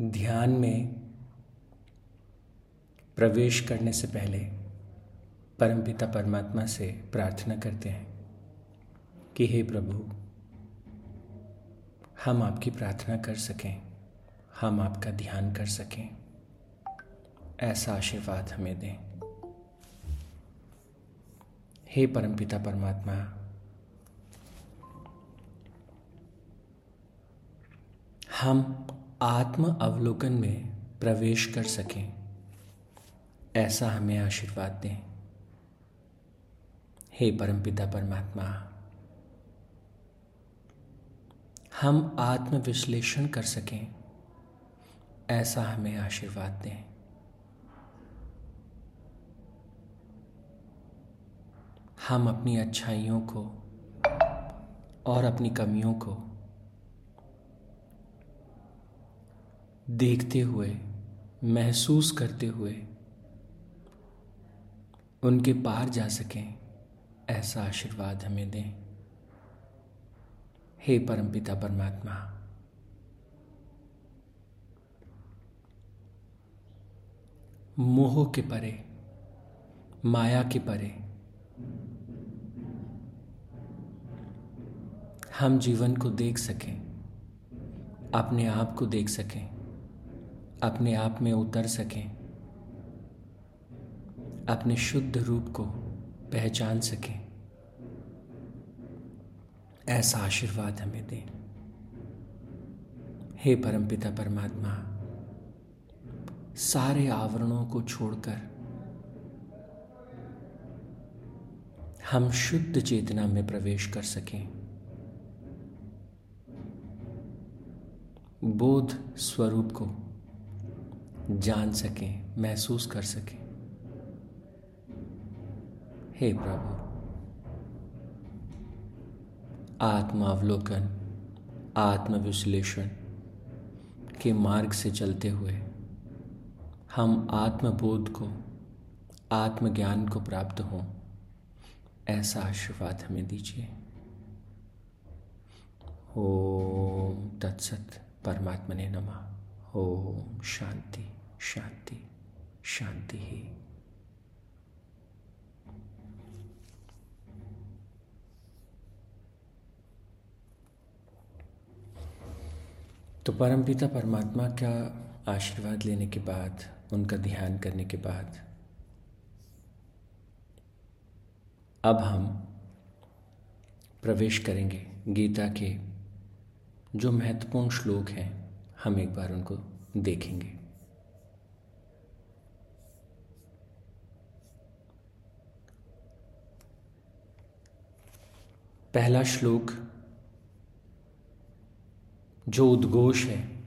ध्यान में प्रवेश करने से पहले परमपिता परमात्मा से प्रार्थना करते हैं कि हे प्रभु, हम आपकी प्रार्थना कर सकें, हम आपका ध्यान कर सकें, ऐसा आशीर्वाद हमें दें। हे परमपिता परमात्मा, हम आत्म अवलोकन में प्रवेश कर सकें, ऐसा हमें आशीर्वाद दें। हे परमपिता परमात्मा, हम आत्म विश्लेषण कर सकें, ऐसा हमें आशीर्वाद दें। हम अपनी अच्छाइयों को और अपनी कमियों को देखते हुए, महसूस करते हुए उनके पार जा सकें, ऐसा आशीर्वाद हमें दें। हे परमपिता परमात्मा, मोह के परे, माया के परे, हम जीवन को देख सकें, अपने आप को देख सकें। अपने आप में उतर सकें। अपने शुद्ध रूप को पहचान सकें। ऐसा आशीर्वाद हमें दें। हे परमपिता परमात्मा, सारे आवरणों को छोड़कर हम शुद्ध चेतना में प्रवेश कर सकें। बोध स्वरूप को जान सकें, महसूस कर सकें। हे प्रभु, आत्मावलोकन, आत्मविश्लेषण के मार्ग से चलते हुए हम आत्मबोध को, आत्मज्ञान को प्राप्त हों, ऐसा आशीर्वाद हमें दीजिए। ओम तत्सत परमात्मा ने नमा। ओम शांति। शांति शांति ही। तो परमपिता परमात्मा का आशीर्वाद लेने के बाद, उनका ध्यान करने के बाद, अब हम प्रवेश करेंगे गीता के जो महत्वपूर्ण श्लोक हैं, हम एक बार उनको देखेंगे। पहला श्लोक, जो उद्घोष है,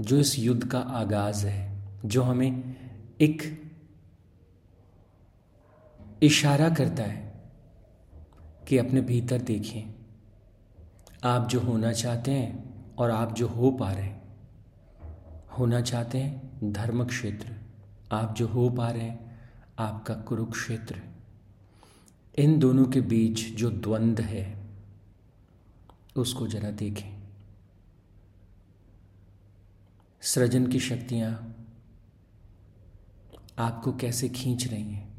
जो इस युद्ध का आगाज़ है, जो हमें एक इशारा करता है कि अपने भीतर देखिए। आप जो होना चाहते हैं और आप जो हो पा रहे हैं, होना चाहते हैं धर्म क्षेत्र आप जो हो पा रहे हैं, आपका कुरुक्षेत्र। इन दोनों के बीच जो द्वंद है, उसको जरा देखें। सृजन की शक्तियाँ आपको कैसे खींच रही हैं,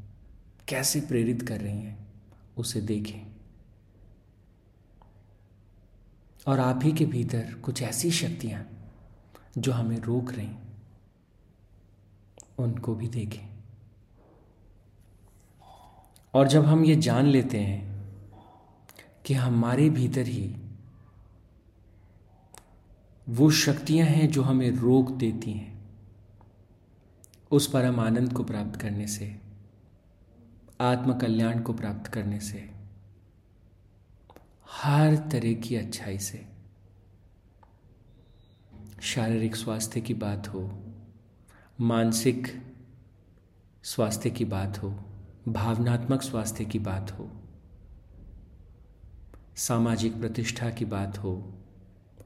कैसे प्रेरित कर रही हैं, उसे देखें। और आप ही के भीतर कुछ ऐसी शक्तियाँ जो हमें रोक रही उनको भी देखें। और जब हम ये जान लेते हैं कि हमारे भीतर ही वो शक्तियाँ हैं जो हमें रोक देती हैं, उस परम आनंद को प्राप्त करने से आत्म कल्याण को प्राप्त करने से, हर तरह की अच्छाई से, शारीरिक स्वास्थ्य की बात हो, मानसिक स्वास्थ्य की बात हो भावनात्मक स्वास्थ्य की बात हो, सामाजिक प्रतिष्ठा की बात हो,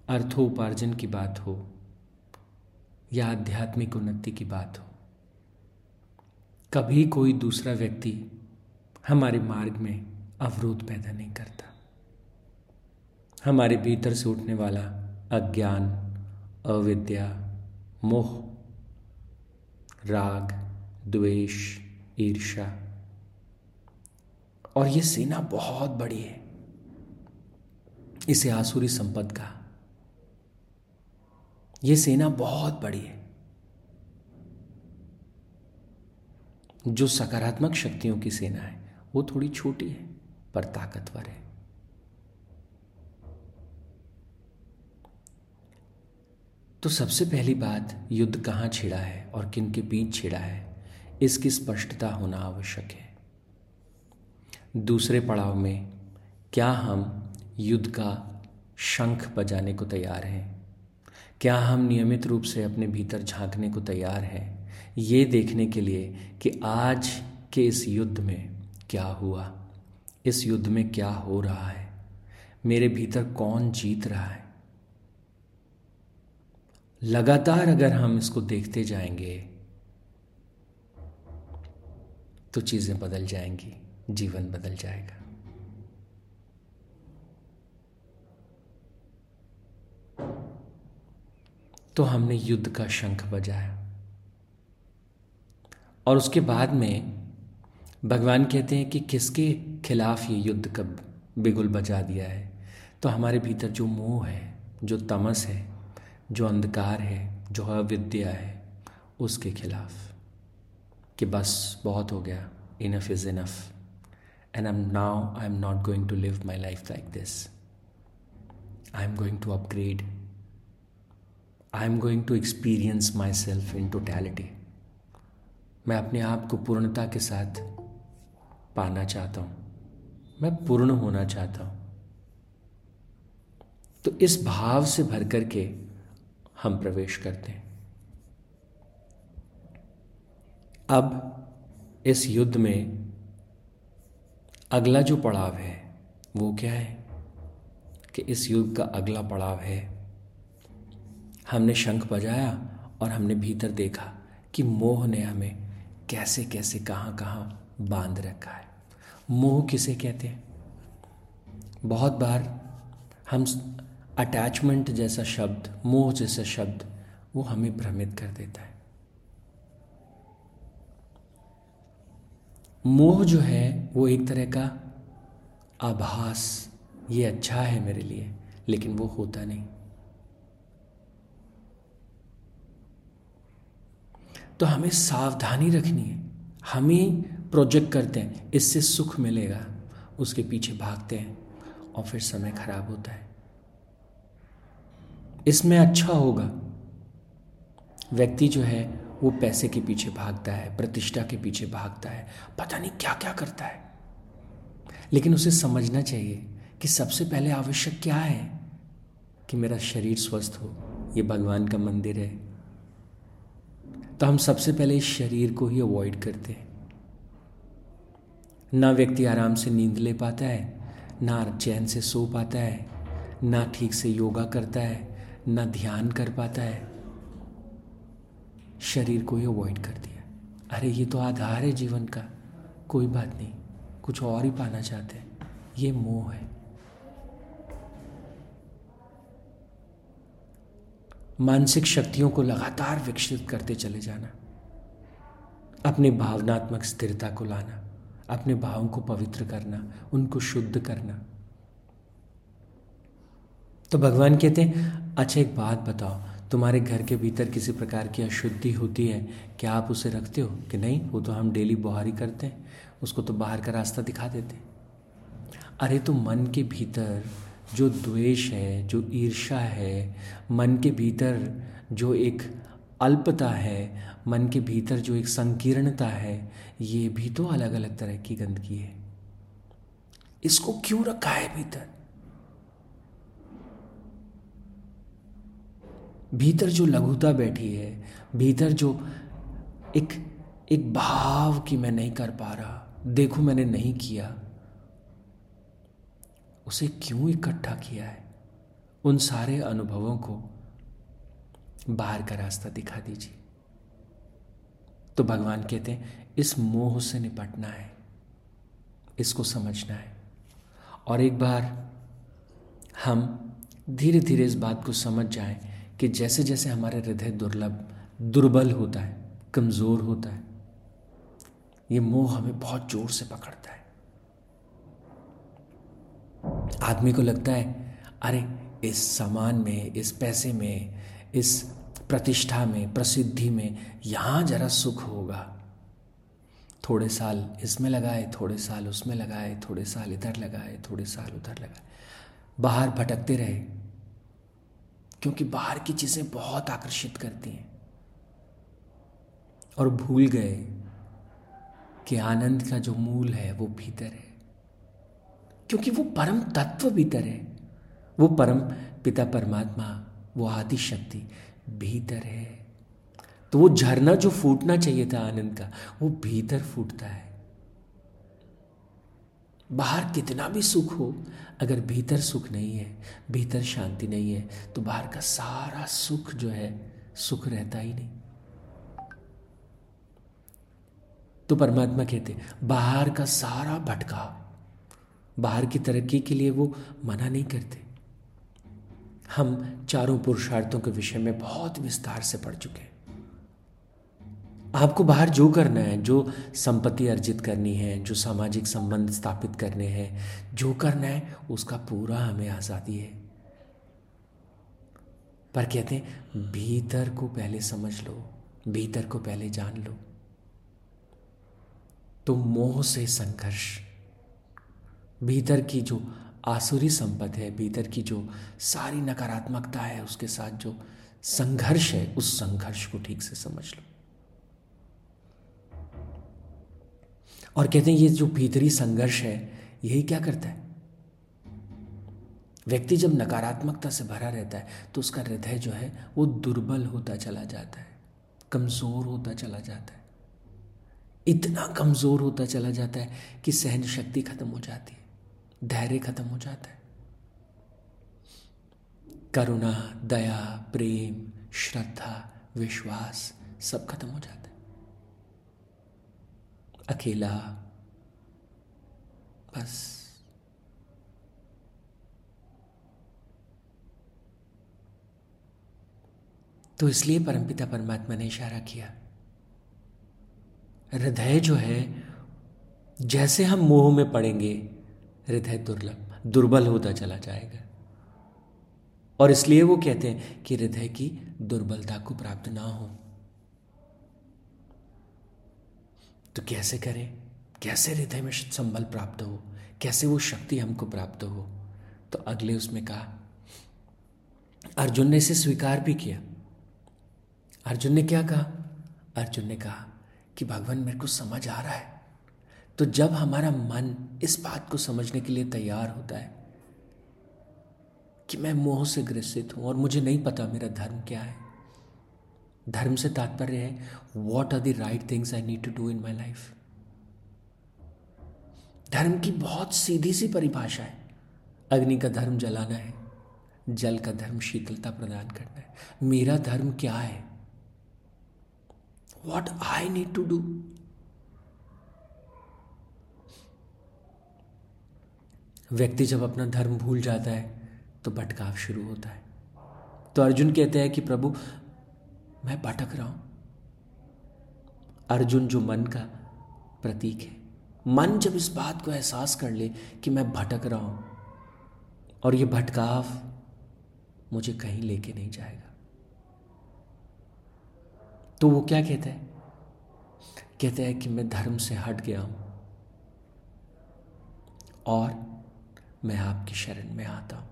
अर्थोपार्जन की बात हो, या आध्यात्मिक उन्नति की बात हो। कभी कोई दूसरा व्यक्ति हमारे मार्ग में अवरोध पैदा नहीं करता। हमारे भीतर से उठने वाला अज्ञान, अविद्या, मोह, राग, द्वेष ईर्षा और ये सेना बहुत बड़ी है। इसे आसुरी संपद का ये सेना बहुत बड़ी है। जो सकारात्मक शक्तियों की सेना है, वो थोड़ी छोटी है, पर ताकतवर है। तो सबसे पहली बात, युद्ध कहाँ छिड़ा है और किन के बीच छिड़ा है, इसकी स्पष्टता होना आवश्यक है। दूसरे पड़ाव में क्या हम युद्ध का शंख बजाने को तैयार हैं? क्या हम नियमित रूप से अपने भीतर झांकने को तैयार हैं? ये देखने के लिए कि आज के इस युद्ध में क्या हुआ? इस युद्ध में क्या हो रहा है? मेरे भीतर कौन जीत रहा है? लगातार अगर हम इसको देखते जाएँगे तो चीज़ें बदल जाएँगी। जीवन बदल जाएगा। तो हमने युद्ध का शंख बजाया। और उसके बाद में भगवान कहते हैं कि किसके खिलाफ ये युद्ध कब बिगुल बजा दिया है? तो हमारे भीतर जो मोह है, जो तमस है, जो अंधकार है, जो अविद्या है, उसके खिलाफ कि बस बहुत हो गया enough is enough am not going to live my life like this I am going to upgrade I am going to experience माई सेल्फ इन टोटैलिटी मैं अपने आप को पूर्णता के साथ पाना चाहता हूँ। मैं पूर्ण होना चाहता हूँ। तो इस भाव से भर करके हम प्रवेश करते हैं। अब इस युद्ध में अगला जो पड़ाव है, वो क्या है? कि इस युद्ध का अगला पड़ाव है। हमने शंख बजाया और हमने भीतर देखा कि मोह ने हमें कैसे कैसे कहाँ कहाँ बाँध रखा है। मोह किसे कहते हैं? बहुत बार हम अटैचमेंट जैसा शब्द, मोह जैसा शब्द, वो हमें भ्रमित कर देता है। मोह जो है वो एक तरह का आभास, ये अच्छा है मेरे लिए, लेकिन वो होता नहीं। तो हमें सावधानी रखनी है। हम प्रोजेक्ट करते हैं, इससे सुख मिलेगा। उसके पीछे भागते हैं और फिर समय खराब होता है। इसमें अच्छा होगा, व्यक्ति जो है वो पैसे के पीछे भागता है, प्रतिष्ठा के पीछे भागता है, पता नहीं क्या क्या करता है। लेकिन उसे समझना चाहिए कि सबसे पहले आवश्यक क्या है कि मेरा शरीर स्वस्थ हो। ये भगवान का मंदिर है। तो हम सबसे पहले इस शरीर को ही अवॉइड करते हैं। ना व्यक्ति आराम से नींद ले पाता है, ना चैन से सो पाता है, ना ठीक से योगा करता है, ना ध्यान कर पाता है। शरीर को ही अवॉइड कर दिया। अरे, ये तो आधार है जीवन का। कोई बात नहीं, कुछ और ही पाना चाहते हैं। ये मोह है। मानसिक शक्तियों को लगातार विकसित करते चले जाना। अपनी भावनात्मक स्थिरता को लाना। अपने भावों को पवित्र करना, उनको शुद्ध करना। तो भगवान कहते हैं अच्छा एक बात बताओ। तुम्हारे घर के भीतर किसी प्रकार की अशुद्धि होती है, क्या आप उसे रखते हो कि नहीं? वो तो हम डेली बुहारी करते हैं, उसको तो बाहर का रास्ता दिखा देते हैं। अरे तो मन के भीतर जो द्वेष है, जो ईर्षा है, मन के भीतर जो एक अल्पता है, मन के भीतर जो एक संकीर्णता है, ये भी तो अलग अलग तरह की गंदगी है। इसको क्यों रखा है भीतर? भीतर जो लघुता बैठी है, भीतर जो एक एक भाव कि मैं नहीं कर पा रहा, देखो मैंने नहीं किया, उसे क्यों इकट्ठा किया है? उन सारे अनुभवों को बाहर का रास्ता दिखा दीजिए। तो भगवान कहते हैं, इस मोह से निपटना है, इसको समझना है। और एक बार हम धीरे धीरे इस बात को समझ जाएँ कि जैसे जैसे हमारे हृदय दुर्लभ, दुर्बल होता है, कमज़ोर होता है, ये मोह हमें बहुत ज़ोर से पकड़ता है। आदमी को लगता है, अरे, इस सामान में, इस पैसे में, इस प्रतिष्ठा में, प्रसिद्धि में यहाँ जरा सुख होगा। थोड़े साल इसमें लगाए, थोड़े साल उसमें लगाए, थोड़े साल इधर लगाए, थोड़े साल उधर लगाए। बाहर भटकते रहे। क्योंकि बाहर की चीज़ें बहुत आकर्षित करती हैं। और भूल गए कि आनंद का जो मूल है, वो भीतर है। क्योंकि वो परम तत्व भीतर है। वो परम पिता परमात्मा, वो आदि शक्ति भीतर है। तो वो झरना जो फूटना चाहिए था आनंद का, वो भीतर फूटता है। बाहर कितना भी सुख हो, अगर भीतर सुख नहीं है, भीतर शांति नहीं है तो बाहर का सारा सुख जो है, सुख रहता ही नहीं। तो परमात्मा कहते बाहर का सारा भटका, बाहर की तरक्की के लिए वो मना नहीं करते। हम चारों पुरुषार्थों के विषय में बहुत विस्तार से पढ़ चुके हैं। आपको बाहर जो करना है, जो संपत्ति अर्जित करनी है, जो सामाजिक संबंध स्थापित करने हैं, जो करना है, उसका पूरा हमें आज़ादी है। पर कहते हैं, भीतर को पहले समझ लो, भीतर को पहले जान लो। तो मोह से संघर्ष, भीतर की जो आसुरी संपत है, भीतर की जो सारी नकारात्मकता है, उसके साथ जो संघर्ष है, उस संघर्ष को ठीक से समझ लो। और कहते हैं, ये जो भीतरी संघर्ष है, यही क्या करता है? व्यक्ति जब नकारात्मकता से भरा रहता है तो उसका हृदय जो है, वो दुर्बल होता चला जाता है, कमज़ोर होता चला जाता है। इतना कमज़ोर होता चला जाता है कि सहन शक्ति खत्म हो जाती है, धैर्य खत्म हो जाता है। करुणा, दया, प्रेम, श्रद्धा, विश्वास सब खत्म हो जाता है। अकेला। बस। तो इसलिए परमपिता परमात्मा ने इशारा किया। हृदय जो है, जैसे हम मोह में पड़ेंगे, हृदय दुर्लभ, दुर्बल होता चला जाएगा। और इसलिए वो कहते हैं कि हृदय की दुर्बलता को प्राप्त ना हो। तो कैसे करें? कैसे हृदय में संबल प्राप्त हो? कैसे वो शक्ति हमको प्राप्त हो? तो अगले उसमें कहा, अर्जुन ने इसे स्वीकार भी किया। अर्जुन ने क्या कहा? अर्जुन ने कहा कि भगवान, मेरे को समझ आ रहा है। तो जब हमारा मन इस बात को समझने के लिए तैयार होता है कि मैं मोह से ग्रसित हूँ और मुझे नहीं पता मेरा धर्म क्या है धर्म से तात्पर्य है what are the right things I need to do in my life धर्म की बहुत सीधी सी परिभाषा है। अग्नि का धर्म जलाना है, जल का धर्म शीतलता प्रदान करना है। मेरा धर्म क्या है? What I need to do व्यक्ति जब अपना धर्म भूल जाता है तो भटकाव शुरू होता है। तो अर्जुन कहते हैं कि प्रभु मैं भटक रहा हूँ। अर्जुन, जो मन का प्रतीक है, मन जब इस बात को एहसास कर ले कि मैं भटक रहा हूँ, और ये भटकाव मुझे कहीं लेके नहीं जाएगा तो वो क्या कहता है? कहते हैं कि मैं धर्म से हट गया हूँ, और मैं आपकी शरण में आता हूँ।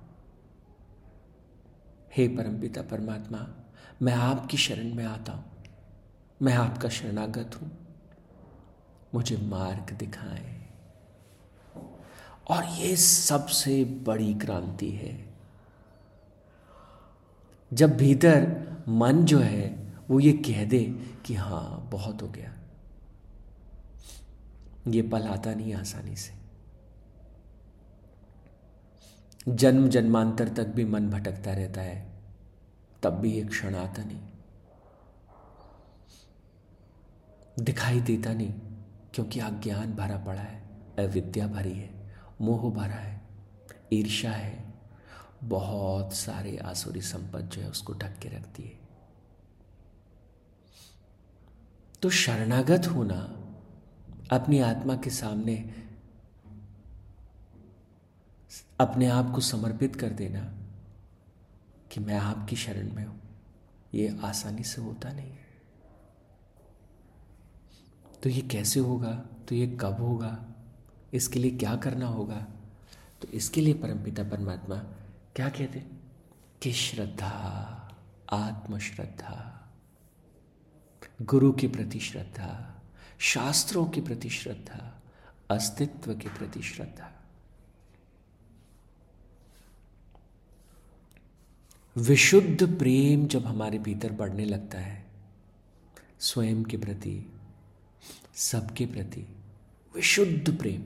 हे परमपिता, परमात्मा मैं आपकी शरण में आता हूँ। मैं आपका शरणागत हूँ। मुझे मार्ग दिखाएँ। और ये सबसे बड़ी क्रांति है। जब भीतर मन जो है, वो ये कह दे कि हाँ, बहुत हो गया। ये पल आता नहीं आसानी से। जन्म जन्मांतर तक भी मन भटकता रहता है। तब भी एक क्षण आता नहीं। दिखाई देता नहीं, क्योंकि अज्ञान भरा पड़ा है, अविद्या भरी है, मोह भरा है ईर्षा है। बहुत सारे आसुरी संपत्ति जो है उसको ढक के रखती है तो शरणागत होना अपनी आत्मा के सामने, अपने आप को समर्पित कर देना कि मैं आपकी शरण में हूँ। ये आसानी से होता नहीं तो ये कैसे होगा? तो ये कब होगा? इसके लिए क्या करना होगा? तो इसके लिए परमपिता परमात्मा क्या कहते कि श्रद्धा, आत्मश्रद्धा, गुरु के प्रति श्रद्धा, शास्त्रों के प्रति श्रद्धा, अस्तित्व के प्रति श्रद्धा। विशुद्ध प्रेम जब हमारे भीतर बढ़ने लगता है, स्वयं के प्रति, सबके प्रति विशुद्ध प्रेम,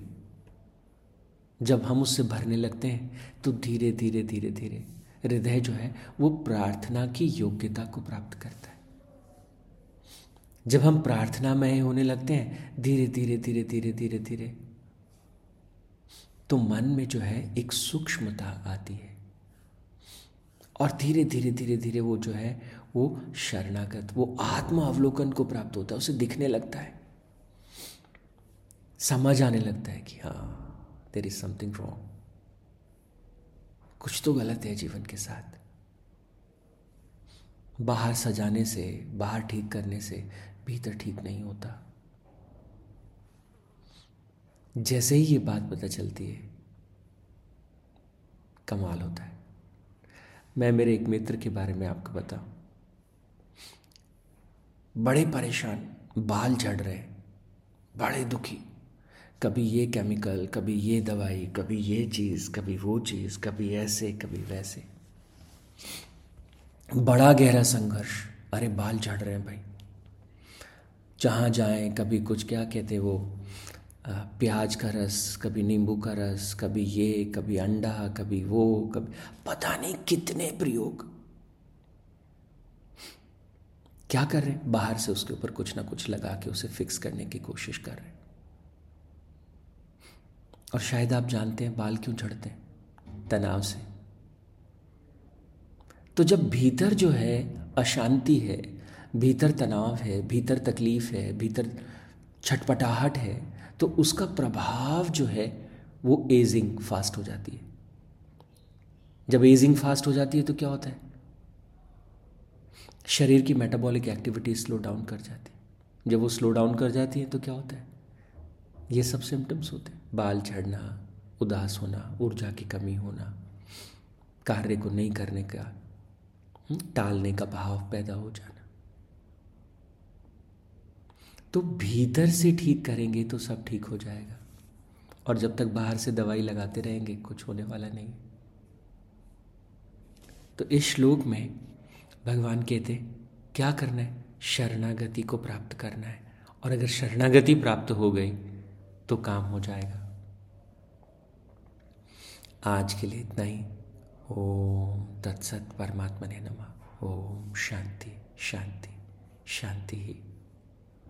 जब हम उससे भरने लगते हैं तो धीरे धीरे धीरे धीरे हृदय जो है, वो प्रार्थना की योग्यता को प्राप्त करता है। जब हम प्रार्थनामय होने लगते हैं, धीरे धीरे धीरे धीरे धीरे धीरे तो मन में जो है एक सूक्ष्मता आती है। और धीरे धीरे धीरे धीरे वो जो है, वो शरणागत, वो आत्म अवलोकन को प्राप्त होता है, उसे दिखने लगता है। समझ आने लगता है कि हाँ देर इज़ समथिंग रॉन्ग कुछ तो गलत है जीवन के साथ। बाहर सजाने से, बाहर ठीक करने से भीतर ठीक नहीं होता। जैसे ही ये बात पता चलती है, कमाल होता है। मैं मेरे एक मित्र के बारे में आपको बताऊँ। बड़े परेशान, बाल झड़ रहे, बड़े दुखी। कभी ये केमिकल कभी ये दवाई, कभी ये चीज़, कभी वो चीज़, कभी ऐसे, कभी वैसे। बड़ा गहरा संघर्ष। अरे बाल झड़ रहे हैं भाई। जहाँ जाएँ, कभी कुछ क्या कहते वो प्याज का रस, कभी नींबू का रस, कभी ये, कभी अंडा, कभी वो, कभी पता नहीं कितने प्रयोग। क्या कर रहे हैं? बाहर से उसके ऊपर कुछ ना कुछ लगा के उसे फिक्स करने की कोशिश कर रहे हैं। और शायद आप जानते हैं, बाल क्यों झड़ते हैं? तनाव से। तो जब भीतर जो है, अशांति है, भीतर तनाव है, भीतर तकलीफ़ है, भीतर छटपटाहट है तो उसका प्रभाव जो है वो एजिंग फास्ट हो जाती है। जब एजिंग फास्ट हो जाती है तो क्या होता है? शरीर की मेटाबॉलिक एक्टिविटी स्लो डाउन कर जाती है। जब वो स्लो डाउन कर जाती है तो क्या होता है? ये सब सिम्टम्स होते हैं। बाल झड़ना उदास होना ऊर्जा की कमी होना कार्य को नहीं करने का हम्म, टालने का भाव पैदा हो जाना। तो भीतर से ठीक करेंगे तो सब ठीक हो जाएगा। और जब तक बाहर से दवाई लगाते रहेंगे, कुछ होने वाला नहीं। तो इस श्लोक में भगवान कहते क्या करना है? शरणागति को प्राप्त करना है। और अगर शरणागति प्राप्त हो गई तो काम हो जाएगा। आज के लिए इतना ही। ओम तत्सत परमात्मा ने नमा। ओम शांति शांति शांति ही।